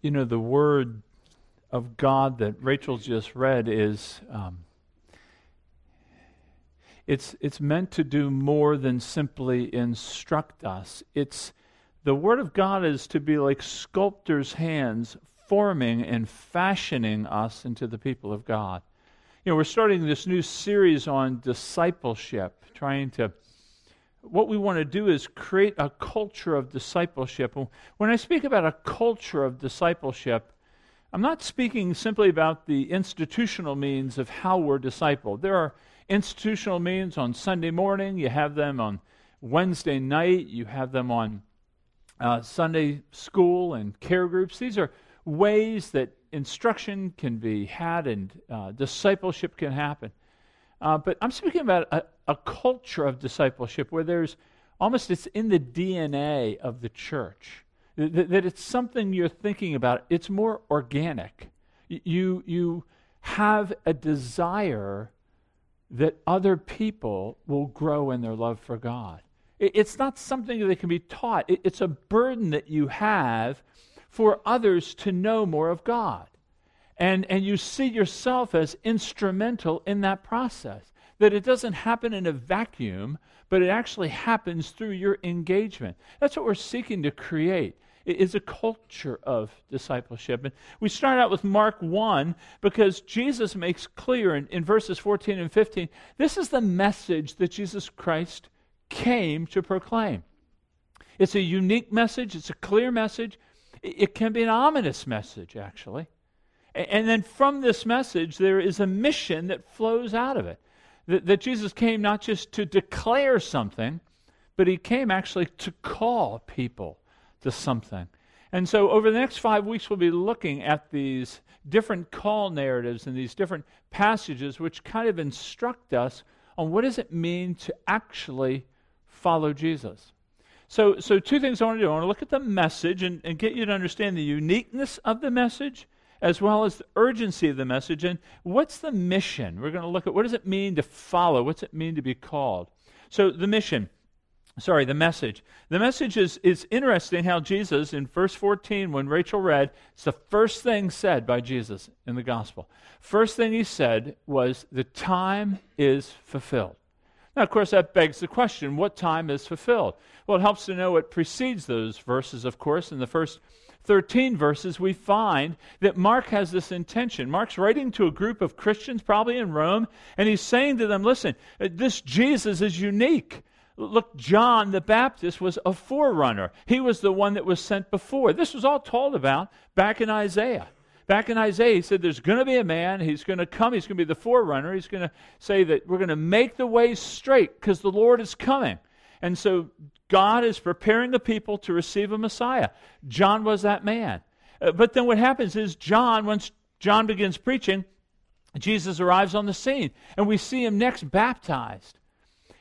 You know, the word of God that Rachel just read is um, it's, it's meant to do more than simply instruct us. It's the Word of God is to be like sculptor's hands forming and fashioning us into the people of God. You know, we're starting this new series on discipleship, trying to what we want to do is create a culture of discipleship. When I speak about a culture of discipleship, I'm not speaking simply about the institutional means of how we're discipled. There are institutional means on Sunday morning, you have them on Wednesday night, you have them on uh, Sunday school and care groups. These are ways that instruction can be had and uh, discipleship can happen. Uh, but I'm speaking about a, a culture of discipleship where there's almost it's in the DNA of the church that, that it's something you're thinking about. It's more organic. You you have a desire that other people will grow in their love for God. It's not something that can be taught. It's a burden that you have for others to know more of God. And, and you see yourself as instrumental in that process. That it doesn't happen in a vacuum, but it actually happens through your engagement. That's what we're seeking to create. It is a culture of discipleship. And we start out with Mark 1 because Jesus makes clear in, in verses 14 and 15 this is the message that Jesus Christ came to proclaim. It's a unique message, it's a clear message. It can be an ominous message, actually. And then from this message, there is a mission that flows out of it. That, that, Jesus came not just to declare something, but he came actually to call people to something. And so over the next five weeks, we'll be looking at these different call narratives and these different passages which kind of instruct us on what does it mean to actually follow Jesus. So, so two things I want to do. I want to look at the message and, and get you to understand the uniqueness of the message as well as the urgency of the message and what's the mission. We're going to look at what does it mean to follow? What's it mean to be called? So the mission sorry, the message. The message is, is interesting how Jesus, in verse 14, when Rachel read, it's the first thing said by Jesus in the gospel. First thing he said was, The time is fulfilled. Now, of course, that begs the question what time is fulfilled? Well, it helps to know what precedes those verses, of course. In the first 13 verses, we find that Mark has this intention. Mark's writing to a group of Christians, probably in Rome, and he's saying to them, Listen, uh, this Jesus is unique. Look, John the Baptist was a forerunner. He was the one that was sent before. This was all told about back in Isaiah. Back in Isaiah, he said there's going to be a man. He's going to come. He's going to be the forerunner. He's going to say that we're going to make the way straight because the Lord is coming. And so God is preparing the people to receive a Messiah. John was that man. Uh, but then what happens is John, once John begins preaching, Jesus arrives on the scene, and we see him next baptized.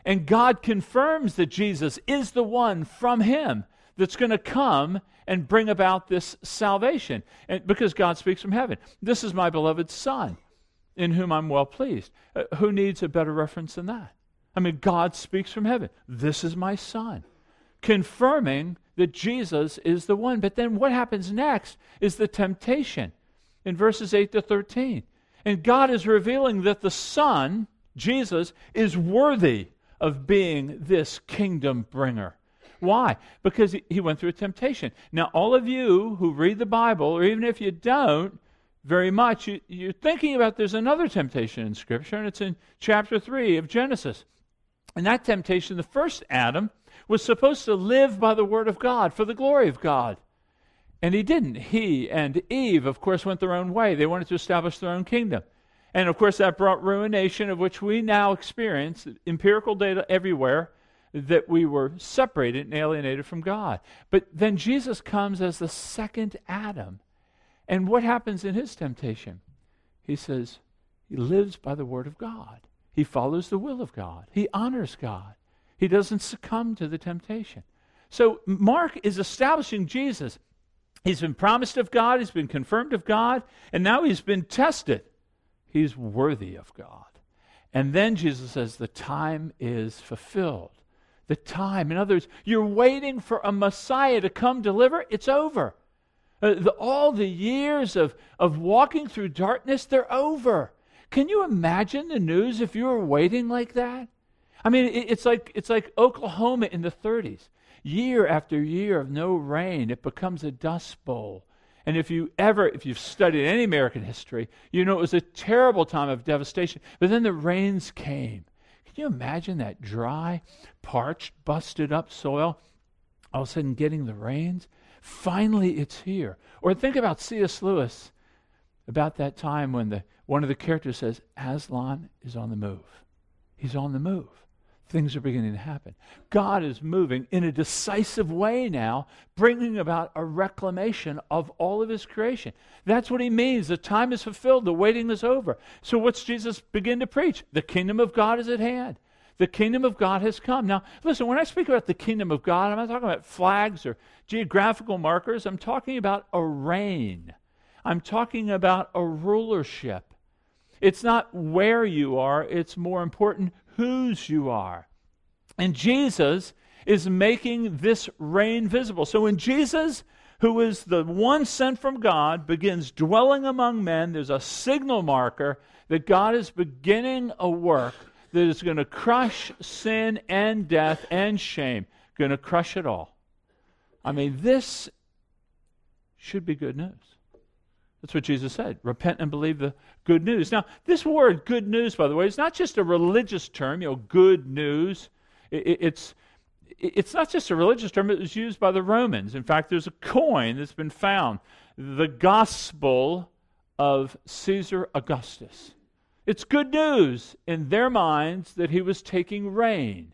And God confirms that Jesus is the one from him that's going to come and bring about this salvation. And because God speaks from heaven. This is my beloved Son, in whom I'm well pleased. Uh, who needs a better reference than that? I mean, God speaks from heaven. This is my Son. Confirming that Jesus is the one. But then what happens next is the temptation in verses 8 to 13. And God is revealing that the Son, Jesus, is worthy of being this kingdom bringer. Why? Because he went through a temptation. Now, all of you who read the Bible, or even if you don't very much, you, are thinking about there's another temptation in Scripture, and it's in chapter 3 of Genesis. And that temptation, the first Adam, was supposed to live by the Word of God for the glory of God. And he didn't. He and Eve, of course, went their own way. They wanted to establish their own kingdom. And of course, that brought ruination, of which we now experience empirical data everywhere that we were separated and alienated from God. But then Jesus comes as the second Adam. And what happens in his temptation? He says, he lives by the word of God. He follows the will of God. He honors God. He doesn't succumb to the temptation. So Mark is establishing Jesus. He's been promised of God, he's been confirmed of God, and now he's been tested. He's worthy of God. And then Jesus says, The time is fulfilled the time. In other words, you're waiting for a Messiah to come deliver, it's over. Uh, the, all the years of, of walking through darkness, they're over. Can you imagine the news if you were waiting like that? I mean, it, it's, like, it's like Oklahoma in the 30s. Year after year of no rain, it becomes a dust bowl. And if you ever, if you've studied any American history, you know it was a terrible time of devastation. But then the rains came. Can you imagine that dry, parched, busted up soil? All of a sudden getting the rains? Finally, it's here. Or think about C.S. Lewis about that time when the, one of the characters says, Aslan is on the move. He's on the move. Things are beginning to happen. God is moving in a decisive way now, bringing about a reclamation of all of his creation. That's what he means. The time is fulfilled, the waiting is over. So, what's Jesus begin to preach? The kingdom of God is at hand. The kingdom of God has come. Now, listen, when I speak about the kingdom of God, I'm not talking about flags or geographical markers. I'm talking about a reign. I'm talking about a rulership. It's not where you are, it's more important whose you are. And Jesus is making this reign visible. So when Jesus, who is the one sent from God, begins dwelling among men, there's a signal marker that God is beginning a work that is going to crush sin and death and shame, going to crush it all. I mean, this should be good news. That's what Jesus said. Repent and believe the good news. Now, this word good news, by the way, is not just a religious term, you know, good news. It, it's, it's not just a religious term, it was used by the Romans. In fact, there's a coin that's been found the gospel of Caesar Augustus. It's good news in their minds that he was taking reign.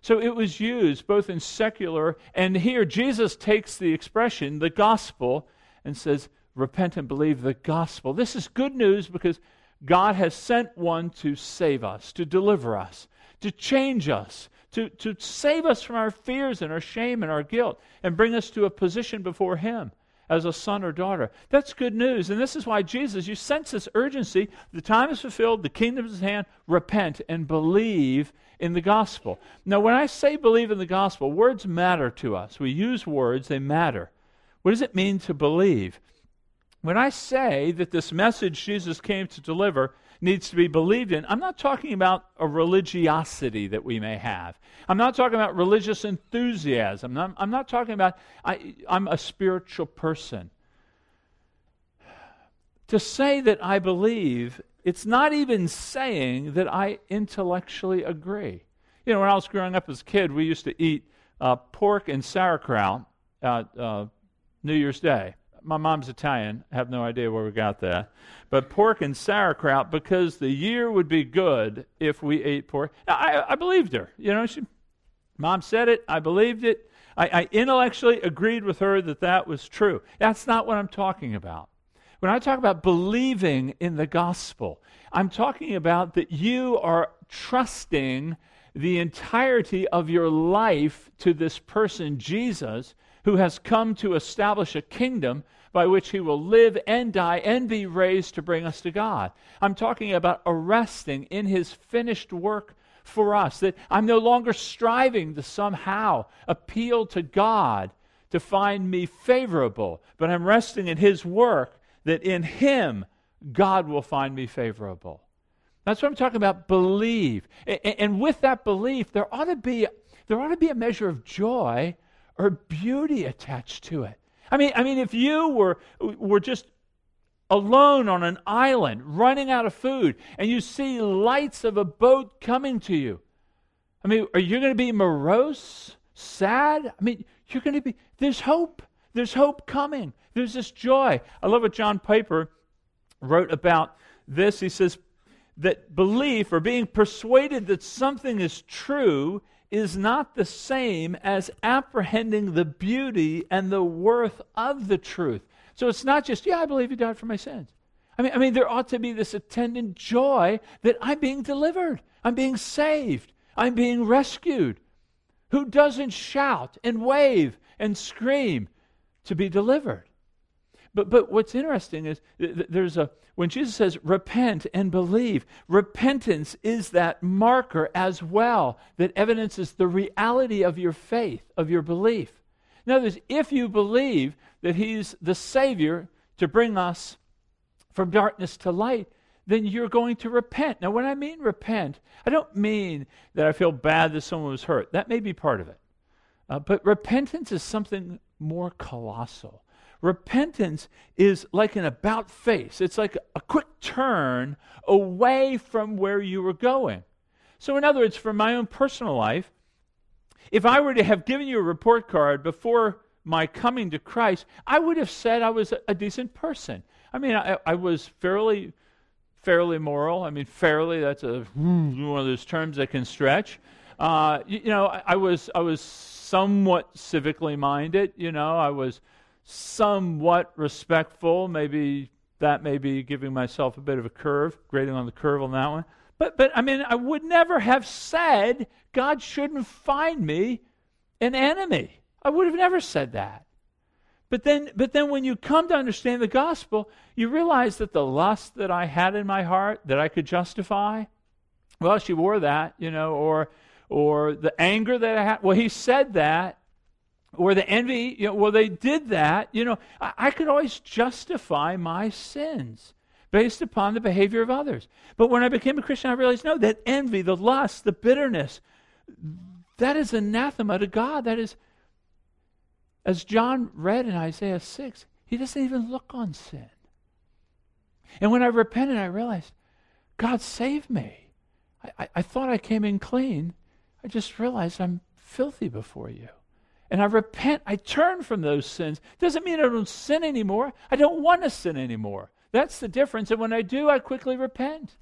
So it was used both in secular and here. Jesus takes the expression, the gospel, and says, Repent and believe the gospel. This is good news because God has sent one to save us, to deliver us, to change us, to, to save us from our fears and our shame and our guilt, and bring us to a position before Him as a son or daughter. That's good news. And this is why Jesus, you sense this urgency. The time is fulfilled, the kingdom is at hand. Repent and believe in the gospel. Now, when I say believe in the gospel, words matter to us. We use words, they matter. What does it mean to believe? When I say that this message Jesus came to deliver needs to be believed in, I'm not talking about a religiosity that we may have. I'm not talking about religious enthusiasm. I'm, I'm not talking about, I, I'm a spiritual person. To say that I believe, it's not even saying that I intellectually agree. You know, when I was growing up as a kid, we used to eat uh, pork and sauerkraut at uh, New Year's Day my mom's Italian. Have no idea where we got that. But pork and sauerkraut because the year would be good if we ate pork. I, I believed her. You know, she, mom said it. I believed it. I, I intellectually agreed with her that that was true. That's not what I'm talking about. When I talk about believing in the gospel, I'm talking about that you are trusting the entirety of your life to this person, Jesus, who has come to establish a kingdom by which he will live and die and be raised to bring us to God. I'm talking about arresting in his finished work for us, that I'm no longer striving to somehow appeal to God to find me favorable, but I'm resting in his work that in him God will find me favorable. That's what I'm talking about. Believe. And, with that belief, there ought to be there ought to be a measure of joy or beauty attached to it. I mean, I mean, if you were were just alone on an island, running out of food, and you see lights of a boat coming to you, I mean, are you going to be morose, sad? I mean, you're going to be. There's hope. There's hope coming. There's this joy. I love what John Piper wrote about this. He says that belief or being persuaded that something is true is not the same as apprehending the beauty and the worth of the truth. So it's not just, yeah, I believe he died for my sins. I mean, I mean, there ought to be this attendant joy that I'm being delivered, I'm being saved, I'm being rescued. Who doesn't shout and wave and scream to be delivered? But, but what's interesting is th- there's a, when Jesus says repent and believe, repentance is that marker as well that evidences the reality of your faith, of your belief. In other words, if you believe that He's the Savior to bring us from darkness to light, then you're going to repent. Now, when I mean repent, I don't mean that I feel bad that someone was hurt. That may be part of it. Uh, but repentance is something more colossal. Repentance is like an about face, it's like a quick turn away from where you were going. So, in other words, for my own personal life, if I were to have given you a report card before my coming to Christ, I would have said I was a, decent person. I mean, I, I, was fairly, fairly moral. I mean, fairly, that's a, one of those terms that can stretch. Uh, you, you, know, I, I, was, I was somewhat civically minded. You know, I was somewhat respectful. Maybe that may be giving myself a bit of a curve, grading on the curve on that one. But, but I mean, I would never have said God shouldn't find me an enemy. I would have never said that. But then, but then when you come to understand the gospel, you realize that the lust that I had in my heart that I could justify, well, she wore that, you know, or or the anger that I had. Well, he said that, or the envy. You know, well, they did that. You know, I, I could always justify my sins based upon the behavior of others. But when I became a Christian, I realized no, that envy, the lust, the bitterness, that is anathema to God. That is, as John read in Isaiah 6, he doesn't even look on sin. And when I repented, I realized, God saved me. I, I, I thought I came in clean, I just realized I'm filthy before you. And I repent. I turn from those sins. Doesn't mean I don't sin anymore. I don't want to sin anymore. That's the difference. And when I do, I quickly repent.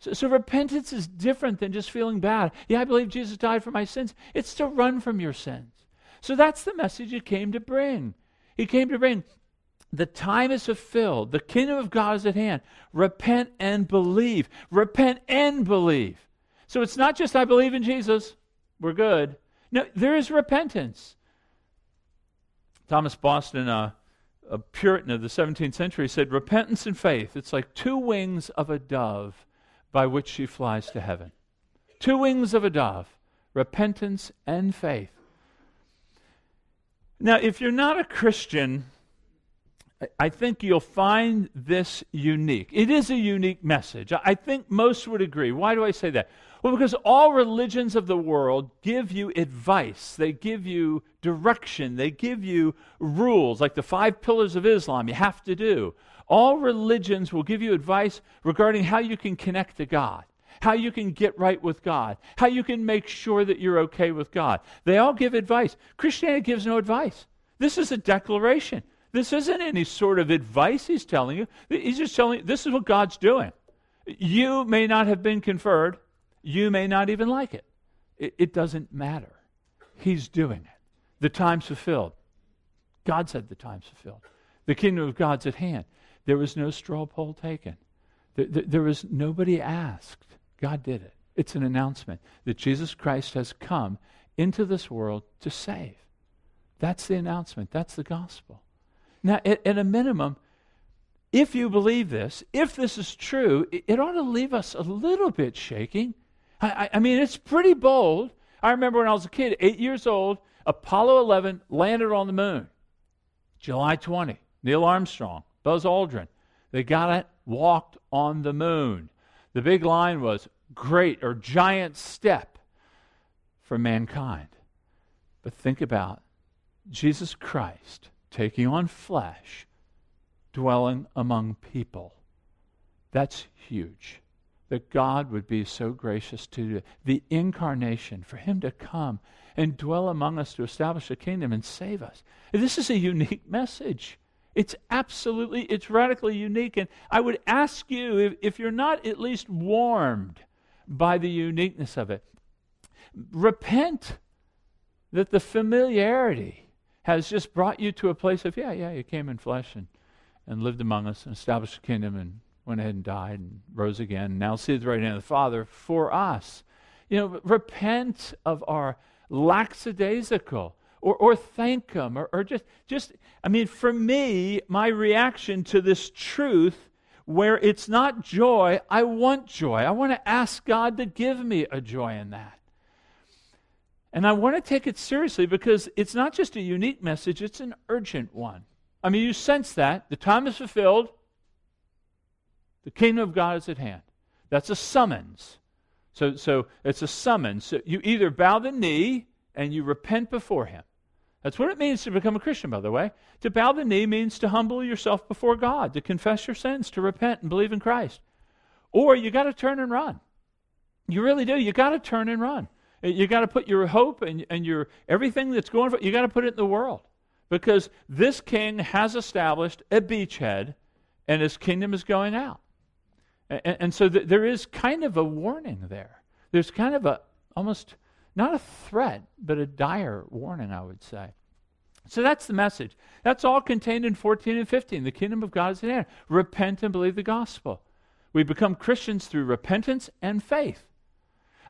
So, so, repentance is different than just feeling bad. Yeah, I believe Jesus died for my sins. It's to run from your sins. So that's the message he came to bring. He came to bring the time is fulfilled. The kingdom of God is at hand. Repent and believe. Repent and believe. So it's not just I believe in Jesus, we're good. No, there is repentance. Thomas Boston, uh, a Puritan of the 17th century, said, Repentance and faith, it's like two wings of a dove by which she flies to heaven. Two wings of a dove, repentance and faith. Now, if you're not a Christian, I think you'll find this unique. It is a unique message. I think most would agree. Why do I say that? Well, because all religions of the world give you advice, they give you direction, they give you rules, like the five pillars of Islam you have to do. All religions will give you advice regarding how you can connect to God, how you can get right with God, how you can make sure that you're okay with God. They all give advice. Christianity gives no advice. This is a declaration. This isn't any sort of advice he's telling you. He's just telling you this is what God's doing. You may not have been conferred, you may not even like it. It, it doesn't matter. He's doing it. The time's fulfilled. God said the time's fulfilled. The kingdom of God's at hand. There was no straw poll taken. There, there, there was nobody asked. God did it. It's an announcement that Jesus Christ has come into this world to save. That's the announcement. That's the gospel. Now, at, at a minimum, if you believe this, if this is true, it, it ought to leave us a little bit shaking. I, I, I mean, it's pretty bold. I remember when I was a kid, eight years old, Apollo 11 landed on the moon. July 20, Neil Armstrong, Buzz Aldrin, they got it, walked on the moon. The big line was great or giant step for mankind. But think about Jesus Christ taking on flesh, dwelling among people. That's huge. That God would be so gracious to the incarnation, for Him to come and dwell among us to establish a kingdom and save us. This is a unique message. It's absolutely, it's radically unique. And I would ask you, if, if you're not at least warmed by the uniqueness of it, repent that the familiarity has just brought you to a place of, yeah, yeah, you came in flesh and, and lived among us and established a kingdom and went ahead and died and rose again. Now see the right hand of the Father for us. You know, repent of our lackadaisical or, or thank Him, or, or just, just, I mean, for me, my reaction to this truth where it's not joy, I want joy. I want to ask God to give me a joy in that. And I want to take it seriously because it's not just a unique message, it's an urgent one. I mean, you sense that. The time is fulfilled, the kingdom of God is at hand. That's a summons. So, so it's a summons. So you either bow the knee and you repent before Him. That's what it means to become a Christian, by the way. To bow the knee means to humble yourself before God, to confess your sins, to repent and believe in Christ. Or you got to turn and run. You really do. You got to turn and run. You got to put your hope and, and your everything that's going for you got to put it in the world. Because this king has established a beachhead and his kingdom is going out. And, and so th- there is kind of a warning there. There's kind of a almost not a threat, but a dire warning, I would say. So that's the message. That's all contained in 14 and 15. The kingdom of God is at hand. Repent and believe the gospel. We become Christians through repentance and faith.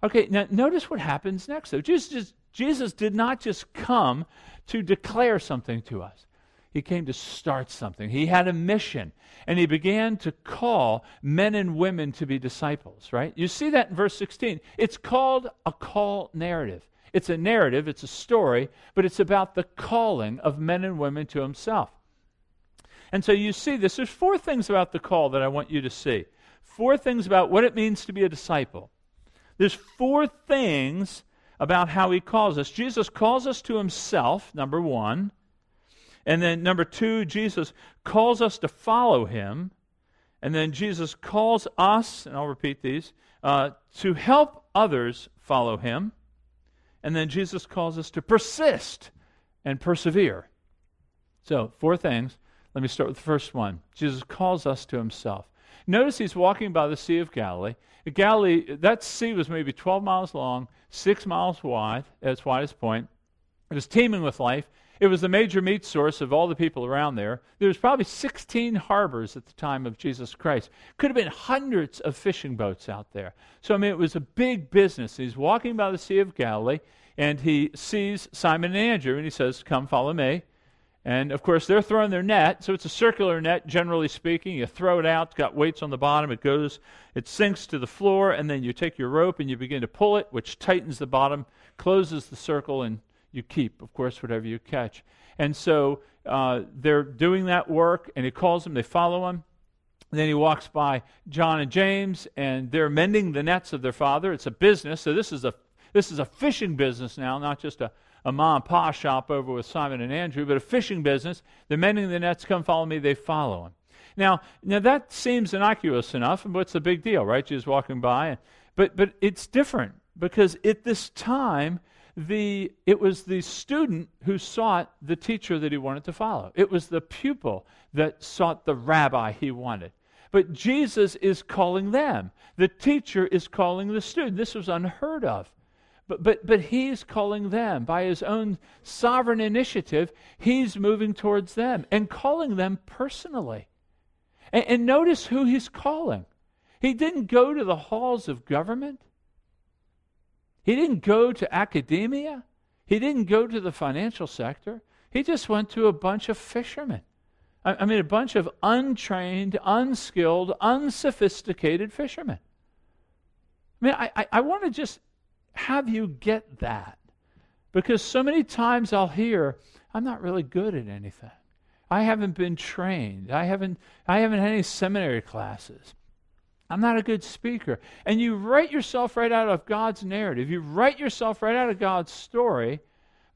Okay, now notice what happens next, though. Jesus, Jesus did not just come to declare something to us, He came to start something. He had a mission, and He began to call men and women to be disciples, right? You see that in verse 16. It's called a call narrative. It's a narrative, it's a story, but it's about the calling of men and women to Himself. And so you see this. There's four things about the call that I want you to see. Four things about what it means to be a disciple. There's four things about how he calls us. Jesus calls us to himself, number one. And then number two, Jesus calls us to follow him. And then Jesus calls us, and I'll repeat these, uh, to help others follow him. And then Jesus calls us to persist and persevere. So, four things. Let me start with the first one. Jesus calls us to himself. Notice he's walking by the Sea of Galilee. Galilee, that sea was maybe 12 miles long, six miles wide at its widest point. It was teeming with life. It was the major meat source of all the people around there. There was probably 16 harbors at the time of Jesus Christ. Could have been hundreds of fishing boats out there. So, I mean, it was a big business. He's walking by the Sea of Galilee, and he sees Simon and Andrew, and he says, Come, follow me. And of course, they're throwing their net, so it's a circular net, generally speaking. You throw it out, it's got weights on the bottom, it goes, it sinks to the floor, and then you take your rope and you begin to pull it, which tightens the bottom, closes the circle, and you keep, of course, whatever you catch. And so uh, they're doing that work, and he calls them, they follow him. then he walks by John and James, and they're mending the nets of their father. It's a business, so this is a this is a fishing business now, not just a a mom and pop shop over with Simon and Andrew, but a fishing business. They're mending the nets. Come follow me. They follow him. Now, now that seems innocuous enough, but what's the big deal, right? She's walking by, but but it's different because at this time, the it was the student who sought the teacher that he wanted to follow. It was the pupil that sought the rabbi he wanted. But Jesus is calling them. The teacher is calling the student. This was unheard of. But, but, but he's calling them by his own sovereign initiative. He's moving towards them and calling them personally. And, and notice who he's calling. He didn't go to the halls of government, he didn't go to academia, he didn't go to the financial sector. He just went to a bunch of fishermen. I, I mean, a bunch of untrained, unskilled, unsophisticated fishermen. I mean, I, I, I want to just have you get that? Because so many times I'll hear, I'm not really good at anything. I haven't been trained. I haven't, I haven't had any seminary classes. I'm not a good speaker. And you write yourself right out of God's narrative. You write yourself right out of God's story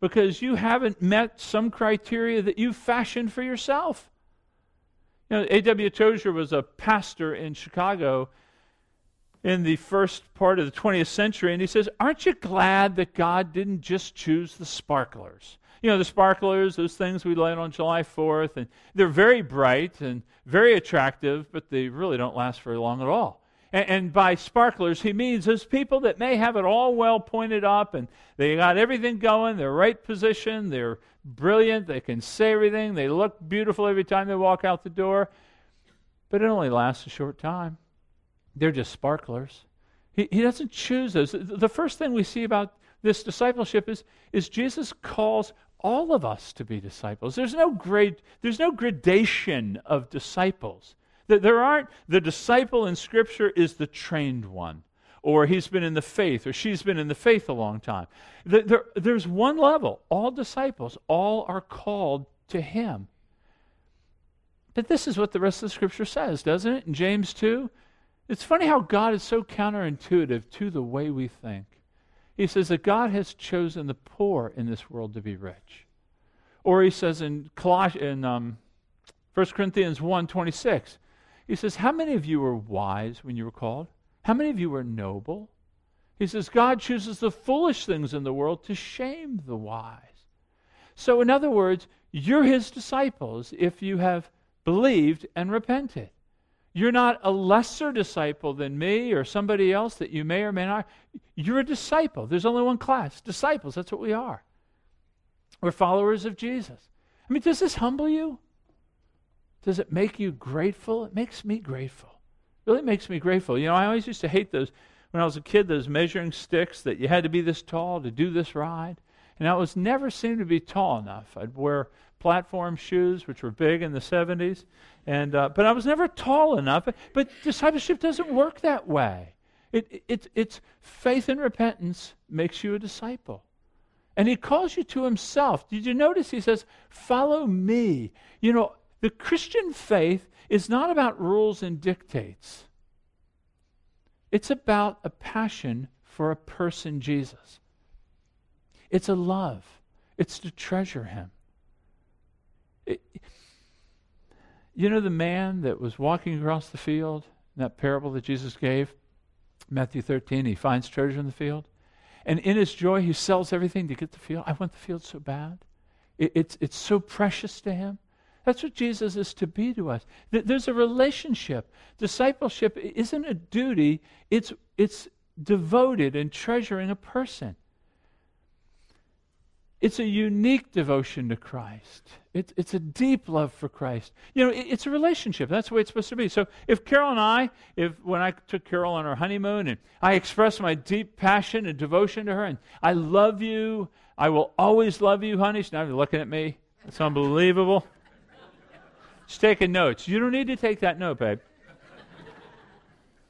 because you haven't met some criteria that you've fashioned for yourself. You know, A.W. Tozer was a pastor in Chicago in the first part of the 20th century, and he says, Aren't you glad that God didn't just choose the sparklers? You know, the sparklers, those things we light on July 4th, and they're very bright and very attractive, but they really don't last very long at all. And, and by sparklers, he means those people that may have it all well pointed up and they got everything going, they're right position, they're brilliant, they can say everything, they look beautiful every time they walk out the door, but it only lasts a short time. They're just sparklers. He, he doesn't choose those. The first thing we see about this discipleship is, is Jesus calls all of us to be disciples. There's no grade, there's no gradation of disciples. There aren't the disciple in Scripture is the trained one, or he's been in the faith, or she's been in the faith a long time. There, there's one level. All disciples, all are called to him. But this is what the rest of the scripture says, doesn't it? In James 2, it's funny how God is so counterintuitive to the way we think. He says that God has chosen the poor in this world to be rich. Or he says in, Coloss- in um, 1 Corinthians 1 26, he says, How many of you were wise when you were called? How many of you were noble? He says, God chooses the foolish things in the world to shame the wise. So, in other words, you're his disciples if you have believed and repented. You're not a lesser disciple than me or somebody else that you may or may not. You're a disciple. There's only one class disciples. That's what we are. We're followers of Jesus. I mean, does this humble you? Does it make you grateful? It makes me grateful. It really makes me grateful. You know, I always used to hate those, when I was a kid, those measuring sticks that you had to be this tall to do this ride. And I was never seemed to be tall enough. I'd wear platform shoes, which were big in the 70s, and, uh, but I was never tall enough. But discipleship doesn't work that way. It, it, it's faith and repentance makes you a disciple. And he calls you to himself. Did you notice he says, Follow me? You know, the Christian faith is not about rules and dictates, it's about a passion for a person, Jesus. It's a love, it's to treasure him. It, you know the man that was walking across the field in that parable that Jesus gave? Matthew 13, he finds treasure in the field. And in his joy, he sells everything to get the field. I want the field so bad. It, it's, it's so precious to him. That's what Jesus is to be to us. There's a relationship. Discipleship isn't a duty, it's, it's devoted and treasuring a person. It's a unique devotion to Christ. It's, it's a deep love for Christ. You know, it, it's a relationship. That's the way it's supposed to be. So if Carol and I, if when I took Carol on our honeymoon and I expressed my deep passion and devotion to her, and I love you, I will always love you, honey. She's not looking at me. It's unbelievable. She's taking notes. You don't need to take that note, babe.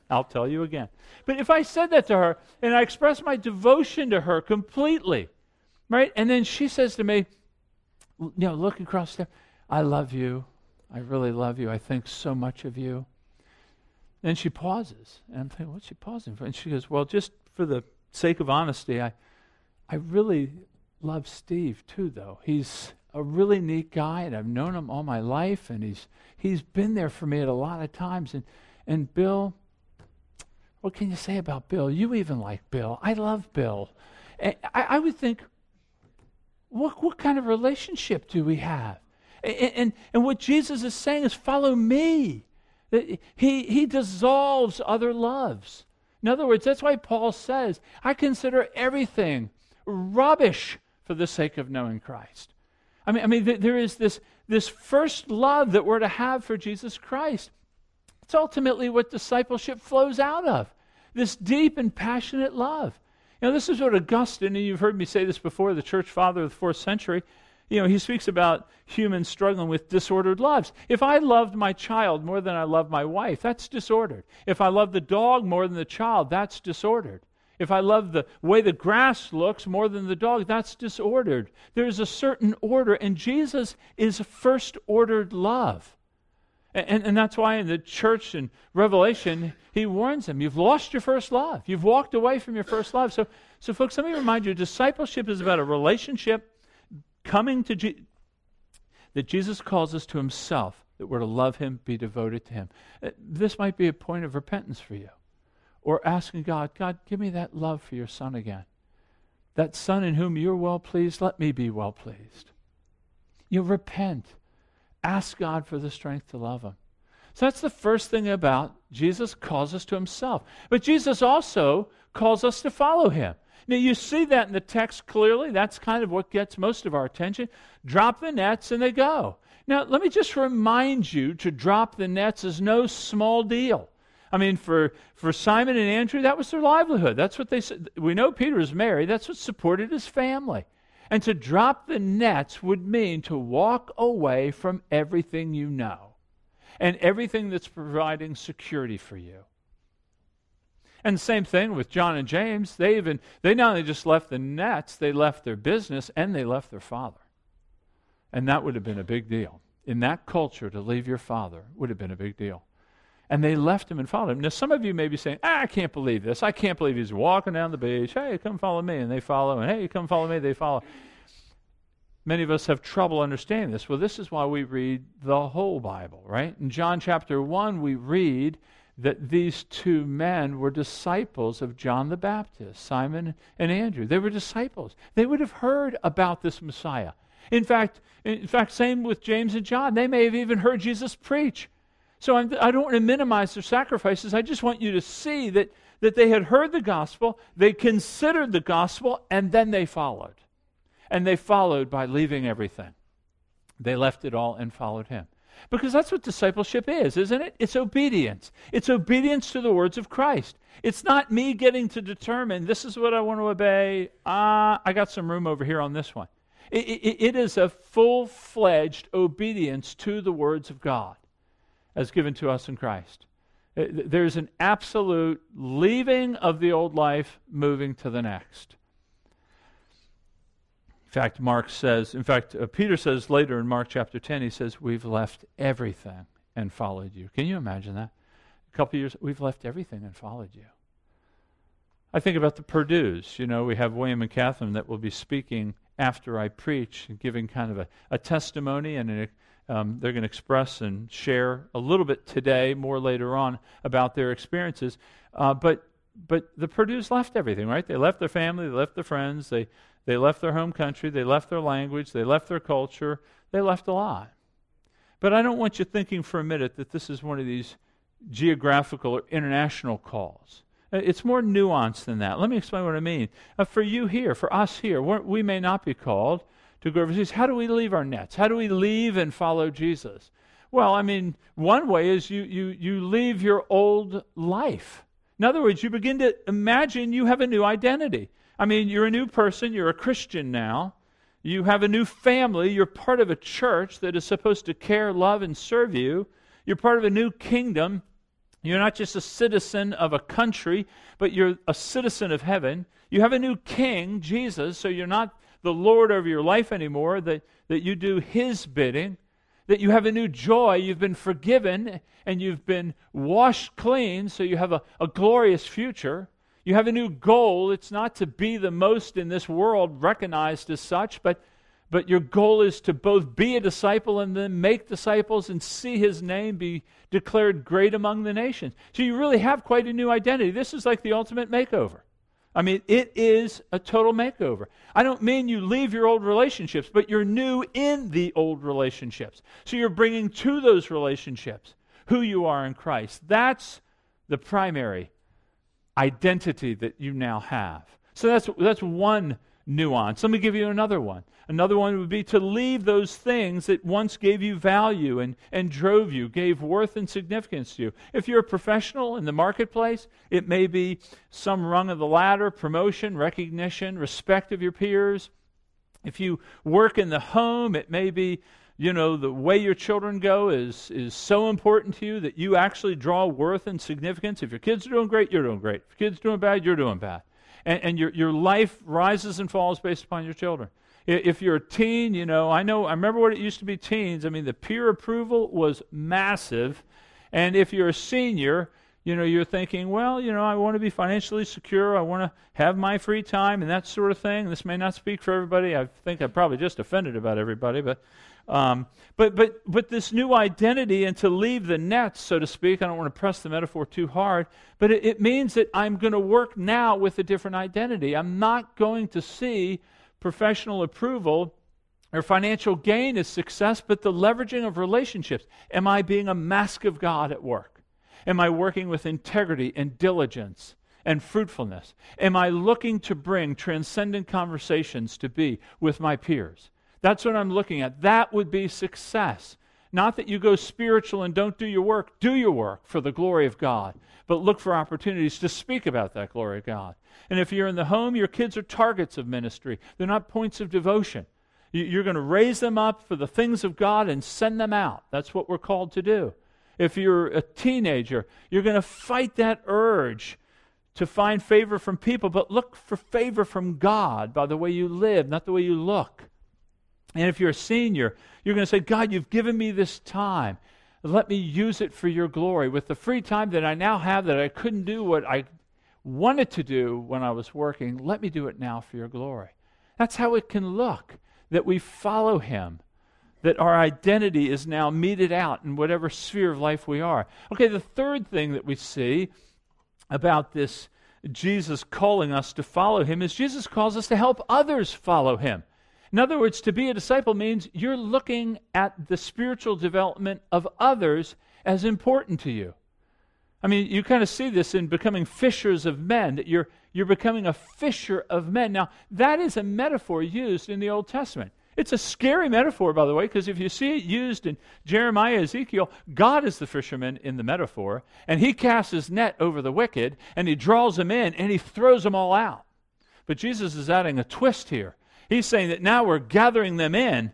I'll tell you again. But if I said that to her and I expressed my devotion to her completely, Right? And then she says to me, you know, look across there, I love you. I really love you. I think so much of you. And she pauses. And I'm thinking, what's she pausing for? And she goes, Well, just for the sake of honesty, I I really love Steve too, though. He's a really neat guy, and I've known him all my life, and he's he's been there for me at a lot of times. And and Bill, what can you say about Bill? You even like Bill. I love Bill. I, I would think, what, what kind of relationship do we have? And, and, and what Jesus is saying is, follow me. He, he dissolves other loves. In other words, that's why Paul says, I consider everything rubbish for the sake of knowing Christ. I mean, I mean th- there is this, this first love that we're to have for Jesus Christ. It's ultimately what discipleship flows out of this deep and passionate love. Know, this is what Augustine, and you've heard me say this before, the church father of the fourth century, you know, he speaks about humans struggling with disordered loves. If I loved my child more than I love my wife, that's disordered. If I love the dog more than the child, that's disordered. If I love the way the grass looks more than the dog, that's disordered. There's a certain order, and Jesus is first ordered love. And, and that's why in the church in Revelation, he warns them you've lost your first love. You've walked away from your first love. So, so folks, let me remind you discipleship is about a relationship coming to Jesus, that Jesus calls us to himself, that we're to love him, be devoted to him. Uh, this might be a point of repentance for you, or asking God, God, give me that love for your son again. That son in whom you're well pleased, let me be well pleased. You repent Ask God for the strength to love Him. So that's the first thing about Jesus calls us to Himself. But Jesus also calls us to follow Him. Now, you see that in the text clearly. That's kind of what gets most of our attention. Drop the nets and they go. Now, let me just remind you to drop the nets is no small deal. I mean, for, for Simon and Andrew, that was their livelihood. That's what they said. We know Peter was married. That's what supported his family. And to drop the nets would mean to walk away from everything you know and everything that's providing security for you. And same thing with John and James. They even they not only just left the nets, they left their business and they left their father. And that would have been a big deal. In that culture, to leave your father would have been a big deal. And they left him and followed him. Now, some of you may be saying, ah, I can't believe this. I can't believe he's walking down the beach. Hey, come follow me. And they follow. And hey, come follow me. They follow. Many of us have trouble understanding this. Well, this is why we read the whole Bible, right? In John chapter 1, we read that these two men were disciples of John the Baptist, Simon and Andrew. They were disciples. They would have heard about this Messiah. In fact, in fact, same with James and John. They may have even heard Jesus preach. So I'm, I do not want to minimize their sacrifices. I just want you to see that, that they had heard the gospel, they considered the gospel, and then they followed. And they followed by leaving everything. They left it all and followed him. Because that's what discipleship is, isn't it? It's obedience. It's obedience to the words of Christ. It's not me getting to determine this is what I want to obey. Ah, uh, I got some room over here on this one. It, it, it is a full fledged obedience to the words of God as given to us in Christ. Uh, there's an absolute leaving of the old life, moving to the next In fact, Mark says, in fact, uh, Peter says later in Mark chapter 10, he says, We've left everything and followed you. Can you imagine that? A couple years, we've left everything and followed you. I think about the Purdue's. You know, we have William and Catherine that will be speaking after I preach and giving kind of a, a testimony, and an, um, they're going to express and share a little bit today, more later on, about their experiences. Uh, but but the Purdue's left everything, right? They left their family, they left their friends, they they left their home country, they left their language, they left their culture, they left a lot. But I don't want you thinking for a minute that this is one of these geographical or international calls. Uh, it's more nuanced than that. Let me explain what I mean. Uh, for you here, for us here, we may not be called to go overseas. How do we leave our nets? How do we leave and follow Jesus? Well, I mean, one way is you, you, you leave your old life. In other words, you begin to imagine you have a new identity. I mean, you're a new person, you're a Christian now. You have a new family, you're part of a church that is supposed to care, love, and serve you. You're part of a new kingdom. You're not just a citizen of a country, but you're a citizen of heaven. You have a new king, Jesus, so you're not the Lord of your life anymore, that, that you do his bidding, that you have a new joy. You've been forgiven and you've been washed clean, so you have a, a glorious future. You have a new goal. It's not to be the most in this world recognized as such, but, but your goal is to both be a disciple and then make disciples and see his name be declared great among the nations. So you really have quite a new identity. This is like the ultimate makeover. I mean, it is a total makeover. I don't mean you leave your old relationships, but you're new in the old relationships. So you're bringing to those relationships who you are in Christ. That's the primary identity that you now have. So that's, that's one nuance. Let me give you another one. Another one would be to leave those things that once gave you value and, and drove you, gave worth and significance to you. If you're a professional in the marketplace, it may be some rung of the ladder, promotion, recognition, respect of your peers. If you work in the home, it may be you know, the way your children go is, is so important to you that you actually draw worth and significance. If your kids are doing great, you're doing great. If your kids are doing bad, you're doing bad. And, and your, your life rises and falls based upon your children. If you're a teen, you know, I know, I remember what it used to be teens. I mean, the peer approval was massive. And if you're a senior, you know, you're thinking, well, you know, I want to be financially secure. I want to have my free time and that sort of thing. This may not speak for everybody. I think I probably just offended about everybody, but um, but, but, but this new identity and to leave the nets, so to speak, I don't want to press the metaphor too hard, but it, it means that I'm going to work now with a different identity. I'm not going to see professional approval or financial gain as success, but the leveraging of relationships. Am I being a mask of God at work? Am I working with integrity and diligence and fruitfulness? Am I looking to bring transcendent conversations to be with my peers? That's what I'm looking at. That would be success. Not that you go spiritual and don't do your work. Do your work for the glory of God, but look for opportunities to speak about that glory of God. And if you're in the home, your kids are targets of ministry, they're not points of devotion. You're going to raise them up for the things of God and send them out. That's what we're called to do. If you're a teenager, you're going to fight that urge to find favor from people, but look for favor from God by the way you live, not the way you look. And if you're a senior, you're going to say, God, you've given me this time. Let me use it for your glory. With the free time that I now have that I couldn't do what I wanted to do when I was working, let me do it now for your glory. That's how it can look that we follow him, that our identity is now meted out in whatever sphere of life we are. Okay, the third thing that we see about this Jesus calling us to follow him is Jesus calls us to help others follow him. In other words, to be a disciple means you're looking at the spiritual development of others as important to you. I mean, you kind of see this in becoming fishers of men, that you're, you're becoming a fisher of men. Now, that is a metaphor used in the Old Testament. It's a scary metaphor, by the way, because if you see it used in Jeremiah, Ezekiel, God is the fisherman in the metaphor, and he casts his net over the wicked, and he draws them in, and he throws them all out. But Jesus is adding a twist here. He's saying that now we're gathering them in,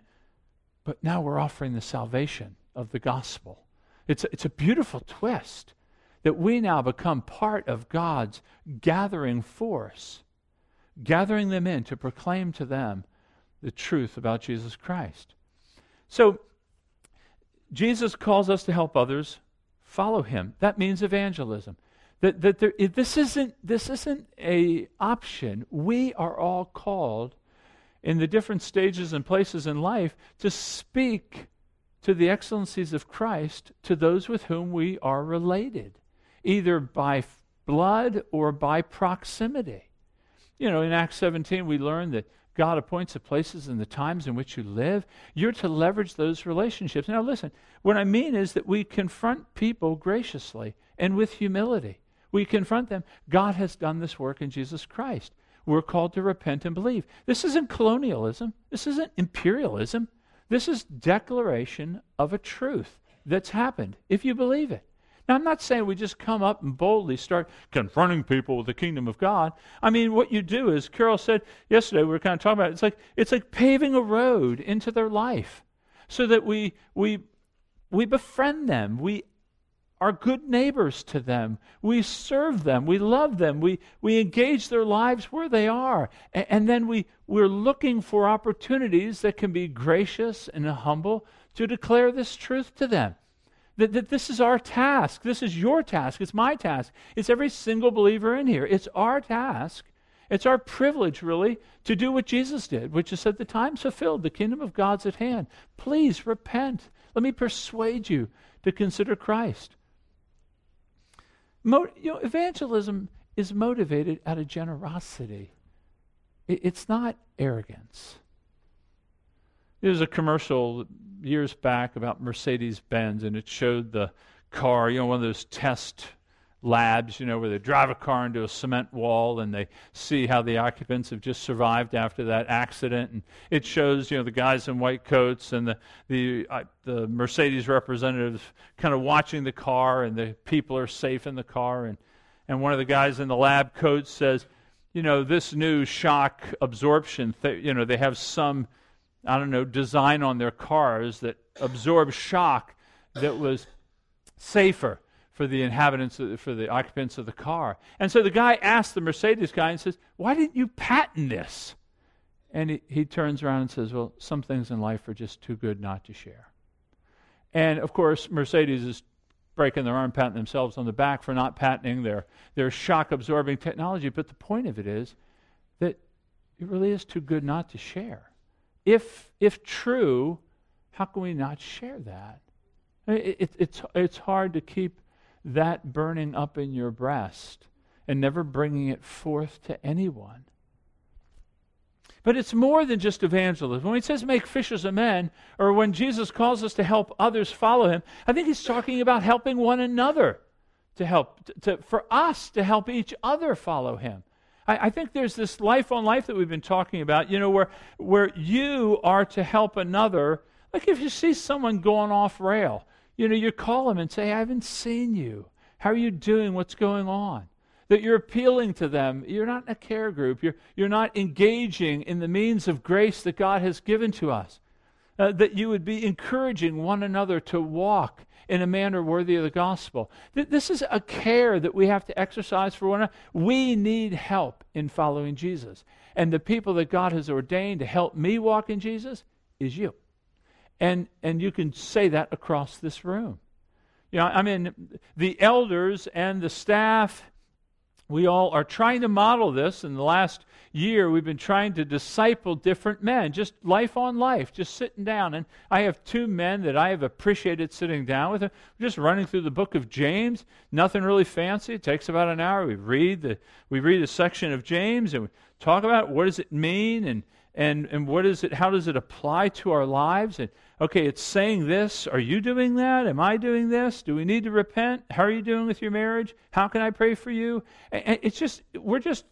but now we're offering the salvation of the gospel. It's a, it's a beautiful twist that we now become part of God's gathering force, gathering them in to proclaim to them the truth about Jesus Christ. So, Jesus calls us to help others follow him. That means evangelism. That, that there, this, isn't, this isn't a option. We are all called in the different stages and places in life to speak to the excellencies of Christ to those with whom we are related, either by blood or by proximity. You know, in Acts 17, we learn that God appoints the places and the times in which you live. You're to leverage those relationships. Now, listen, what I mean is that we confront people graciously and with humility. We confront them. God has done this work in Jesus Christ. We're called to repent and believe. This isn't colonialism. This isn't imperialism. This is declaration of a truth that's happened, if you believe it. Now, I'm not saying we just come up and boldly start confronting people with the kingdom of God. I mean, what you do is, Carol said yesterday, we were kind of talking about it, it's like, it's like paving a road into their life so that we, we, we befriend them, we are good neighbors to them. We serve them. We love them. We, we engage their lives where they are. And, and then we, we're looking for opportunities that can be gracious and humble to declare this truth to them. That, that this is our task. This is your task. It's my task. It's every single believer in here. It's our task. It's our privilege, really, to do what Jesus did, which is that the time's fulfilled. The kingdom of God's at hand. Please repent. Let me persuade you to consider Christ. Mo- you know, evangelism is motivated out of generosity. It, it's not arrogance. There was a commercial years back about Mercedes Benz, and it showed the car, you know, one of those test labs, you know, where they drive a car into a cement wall and they see how the occupants have just survived after that accident. And it shows, you know, the guys in white coats and the the uh, the Mercedes representatives kind of watching the car, and the people are safe in the car. And and one of the guys in the lab coat says, you know, this new shock absorption, th- you know, they have some, I don't know, design on their cars that absorbs shock that was safer for the inhabitants, for the occupants of the car. And so the guy asks the Mercedes guy and says, Why didn't you patent this? And he, he turns around and says, Well, some things in life are just too good not to share. And of course, Mercedes is breaking their arm, patting themselves on the back for not patenting their, their shock absorbing technology. But the point of it is that it really is too good not to share. If, if true, how can we not share that? It, it, it's, it's hard to keep that burning up in your breast and never bringing it forth to anyone. But it's more than just evangelism. When he says make fishers of men, or when Jesus calls us to help others follow him, I think he's talking about helping one another to help, to, to for us to help each other follow him. I, I think there's this life on life that we've been talking about, you know, where, where you are to help another. Like if you see someone going off rail, you know, you call them and say, I haven't seen you. How are you doing? What's going on? That you're appealing to them. You're not in a care group. You're, you're not engaging in the means of grace that God has given to us. uh, that you would be encouraging one another to walk in a manner worthy of the gospel. Th- this is a care that we have to exercise for one another. We need help in following Jesus. And the people that God has ordained to help me walk in Jesus is you. And, and you can say that across this room. You know, I mean, the elders and the staff, we all are trying to model this. In the last year, we've been trying to disciple different men, just life on life, just sitting down. And I have two men that I have appreciated sitting down with. Just running through the book of James. Nothing really fancy. It takes about an hour. We read the we read a section of James and we talk about what does it mean and and and what is it how does it apply to our lives? And okay it's saying this. Are you doing that? Am i doing this? Do we need to repent? How are you doing with your marriage? How can i pray for you? And it's just we're just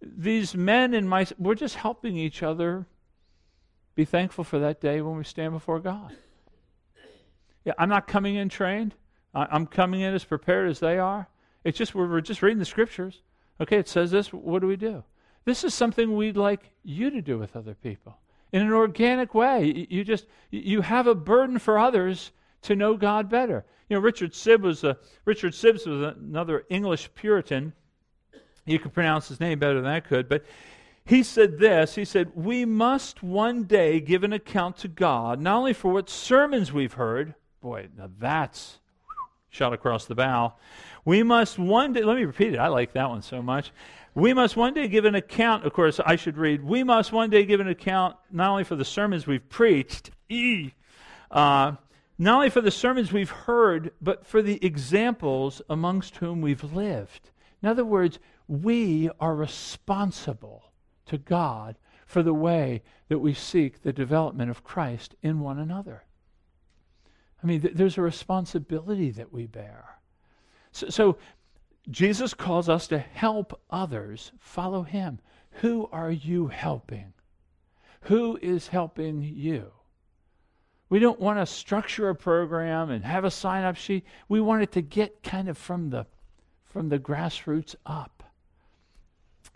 these men and my we're just helping each other be thankful for that day when we stand before god. Yeah i'm not coming in trained. I'm coming in as prepared as they are. It's just we're, we're just reading the scriptures. Okay it says this. What do we do this is something we'd like you to do with other people in an organic way. You just you have a burden for others to know God better. You know, Richard Sibbes was a Richard Sibbes was another English Puritan. You could pronounce his name better than I could, but he said this. He said, "We must one day give an account to God not only for what sermons we've heard. Boy, now that's shot across the bow. We must one day. Let me repeat it. I like that one so much. We must one day give an account, of course, I should read, we must one day give an account not only for the sermons we've preached, uh, not only for the sermons we've heard, but for the examples amongst whom we've lived. In other words, we are responsible to God for the way that we seek the development of Christ in one another. I mean, th- there's a responsibility that we bear. So, so Jesus calls us to help others follow him. Who are you helping? Who is helping you? We don't want to structure a program and have a sign up sheet. We want it to get kind of from the from the grassroots up.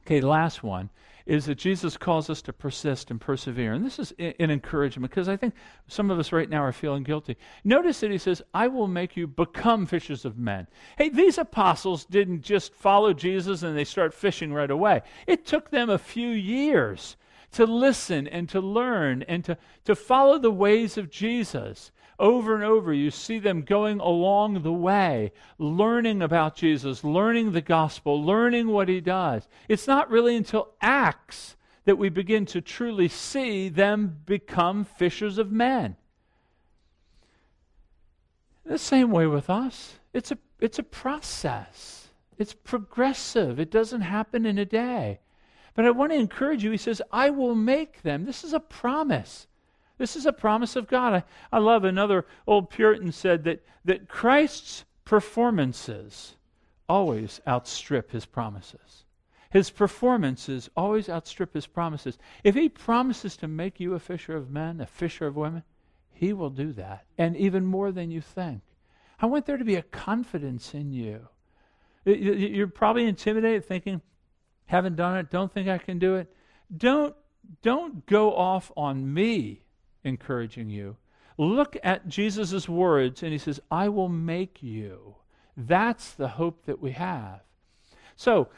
Okay, last one is that Jesus calls us to persist and persevere. And this is an encouragement because I think some of us right now are feeling guilty. Notice that he says, I will make you become fishers of men. Hey, these apostles didn't just follow Jesus and they start fishing right away. It took them a few years to listen and to learn and to, to follow the ways of Jesus. Over and over, you see them going along the way, learning about Jesus, learning the gospel, learning what he does. It's not really until Acts that we begin to truly see them become fishers of men. The same way with us. It's a, it's a process, it's progressive, it doesn't happen in a day. But I want to encourage you. He says, I will make them. This is a promise. This is a promise of God. I, I love another old Puritan said that, that Christ's performances always outstrip his promises. His performances always outstrip his promises. If he promises to make you a fisher of men, a fisher of women, he will do that, and even more than you think. I want there to be a confidence in you. You're probably intimidated, thinking, haven't done it, don't think I can do it. Don't, don't go off on me encouraging you. Look at Jesus' words, and he says, I will make you. That's the hope that we have. So,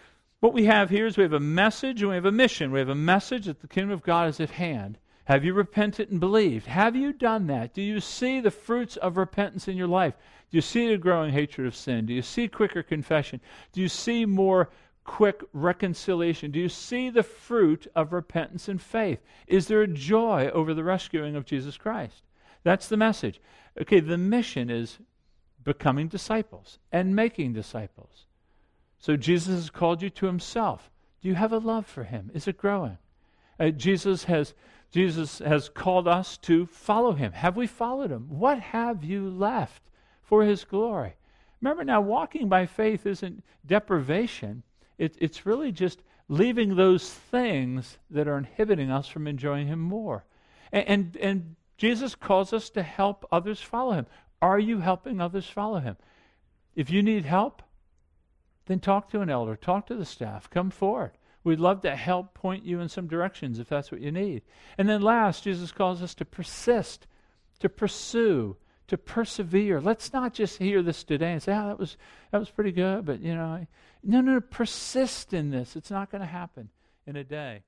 what we have here is we have a message and we have a mission. We have a message that the kingdom of God is at hand. Have you repented and believed? Have you done that? Do you see the fruits of repentance in your life? Do you see a growing hatred of sin? Do you see quicker confession? Do you see more quick reconciliation? Do you see the fruit of repentance and faith? Is there a joy over the rescuing of Jesus Christ? That's the message. Okay, the mission is becoming disciples and making disciples. So Jesus has called you to himself. Do you have a love for him? Is it growing? Uh, Jesus has Jesus has called us to follow him. Have we followed him? What have you left for his glory? Remember now, walking by faith isn't deprivation. It, it's really just leaving those things that are inhibiting us from enjoying Him more. And, and, and Jesus calls us to help others follow Him. Are you helping others follow Him? If you need help, then talk to an elder, talk to the staff, come forward. We'd love to help point you in some directions if that's what you need. And then last, Jesus calls us to persist to pursue, to persevere. Let's not just hear this today and say, oh, that was, that was pretty good, but, you know, no, no, no, persist in this. It's not going to happen in a day.